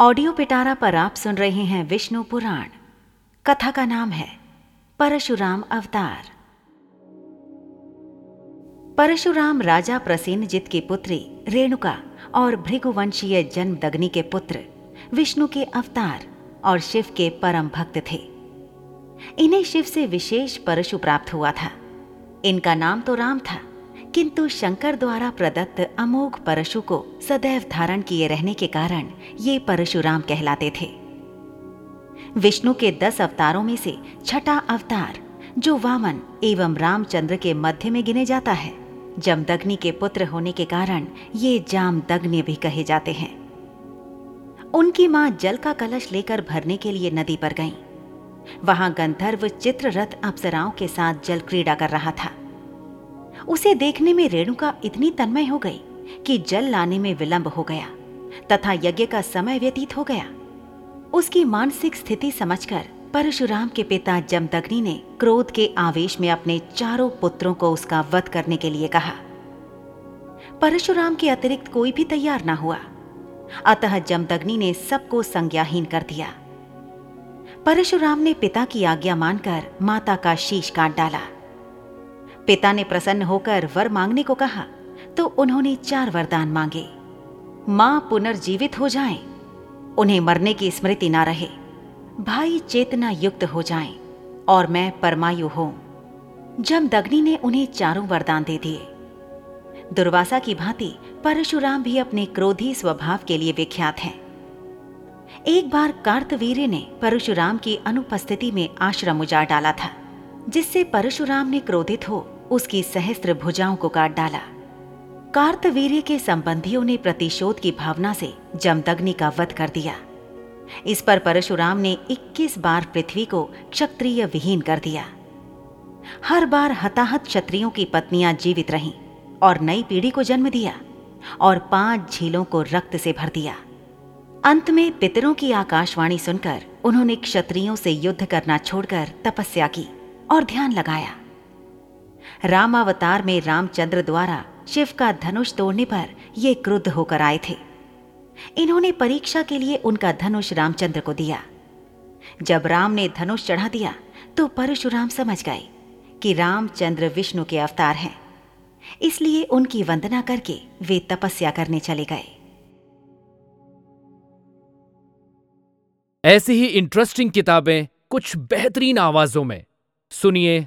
Audio पिटारा पर आप सुन रहे हैं विष्णु पुराण। कथा का नाम है, परशुराम अवतार। परशुराम राजा प्रसेनजित की पुत्री रेणुका और भृगुवंशीय जन्मदग्नि के पुत्र विष्णु के अवतार और शिव के परम भक्त थे। इन्हें शिव से विशेष परशु प्राप्त हुआ था। इनका नाम तो राम था किंतु शंकर द्वारा प्रदत्त अमोघ परशु को सदैव धारण किए रहने के कारण ये परशुराम कहलाते थे। विष्णु के दस अवतारों में से छठा अवतार, जो वामन एवं रामचंद्र के मध्य में गिने जाता है, जमदग्नि के पुत्र होने के कारण ये जामदग्नि भी कहे जाते हैं। उनकी माँ जल का कलश लेकर भरने के लिए नदी पर गईं। वहाँ गंधर्व चित्ररथ अप्सराओं के साथ जल क्रीड़ा कर रहा था। उसे देखने में रेणुका इतनी तन्मय हो गई कि जल लाने में विलंब हो गया, तथा यज्ञ का समय व्यतीत हो गया। उसकी मानसिक स्थिति समझकर परशुराम के पिता जमदग्नि ने क्रोध के आवेश में अपने चारों पुत्रों को उसका वध करने के लिए कहा। परशुराम के अतिरिक्त कोई भी तैयार ना हुआ। अतः जमदग्नि ने सबको संज्ञाहीन कर दिया। परशुराम ने पिता की आज्ञा मानकर माता का शीश काट डाला। पिता ने प्रसन्न होकर वर मांगने को कहा तो उन्होंने चार वरदान मांगे। माँ पुनर्जीवित हो जाएँ, उन्हें मरने की स्मृति ना रहे भाई चेतना युक्त हो जाएँ और मैं परमायु हूँ। जमदग्नि ने उन्हें चारों वरदान दे दिए। दुर्वासा की भांति परशुराम भी अपने क्रोधी स्वभाव के लिए विख्यात हैं। एक बार कार्तवीर्य ने परशुराम की अनुपस्थिति में आश्रम उजाड़ डाला था जिससे परशुराम ने क्रोधित हो उसकी सहस्त्र भुजाओं को काट डाला। कार्तवीर्य के संबंधियों ने प्रतिशोध की भावना से जमदग्नि का वध कर दिया। इस पर परशुराम ने 21 बार पृथ्वी को क्षत्रिय विहीन कर दिया। हर बार हताहत क्षत्रियों की पत्नियाँ जीवित रहीं और नई पीढ़ी को जन्म दिया और पाँच झीलों को रक्त से भर दिया। अंत में पितरों की आकाशवाणी सुनकर उन्होंने क्षत्रियों से युद्ध करना छोड़कर तपस्या की और ध्यान लगाया। रामावतार में रामचंद्र द्वारा शिव का धनुष तोड़ने पर ये क्रुद्ध होकर आए थे। इन्होंने परीक्षा के लिए उनका धनुष रामचंद्र को दिया। जब राम ने धनुष चढ़ा दिया तो परशुराम समझ गए कि रामचंद्र विष्णु के अवतार हैं। इसलिए उनकी वंदना करके वे तपस्या करने चले गए। ऐसी ही इंटरेस्टिंग किताबें कुछ बेहतरीन आवाजों में। सुनिए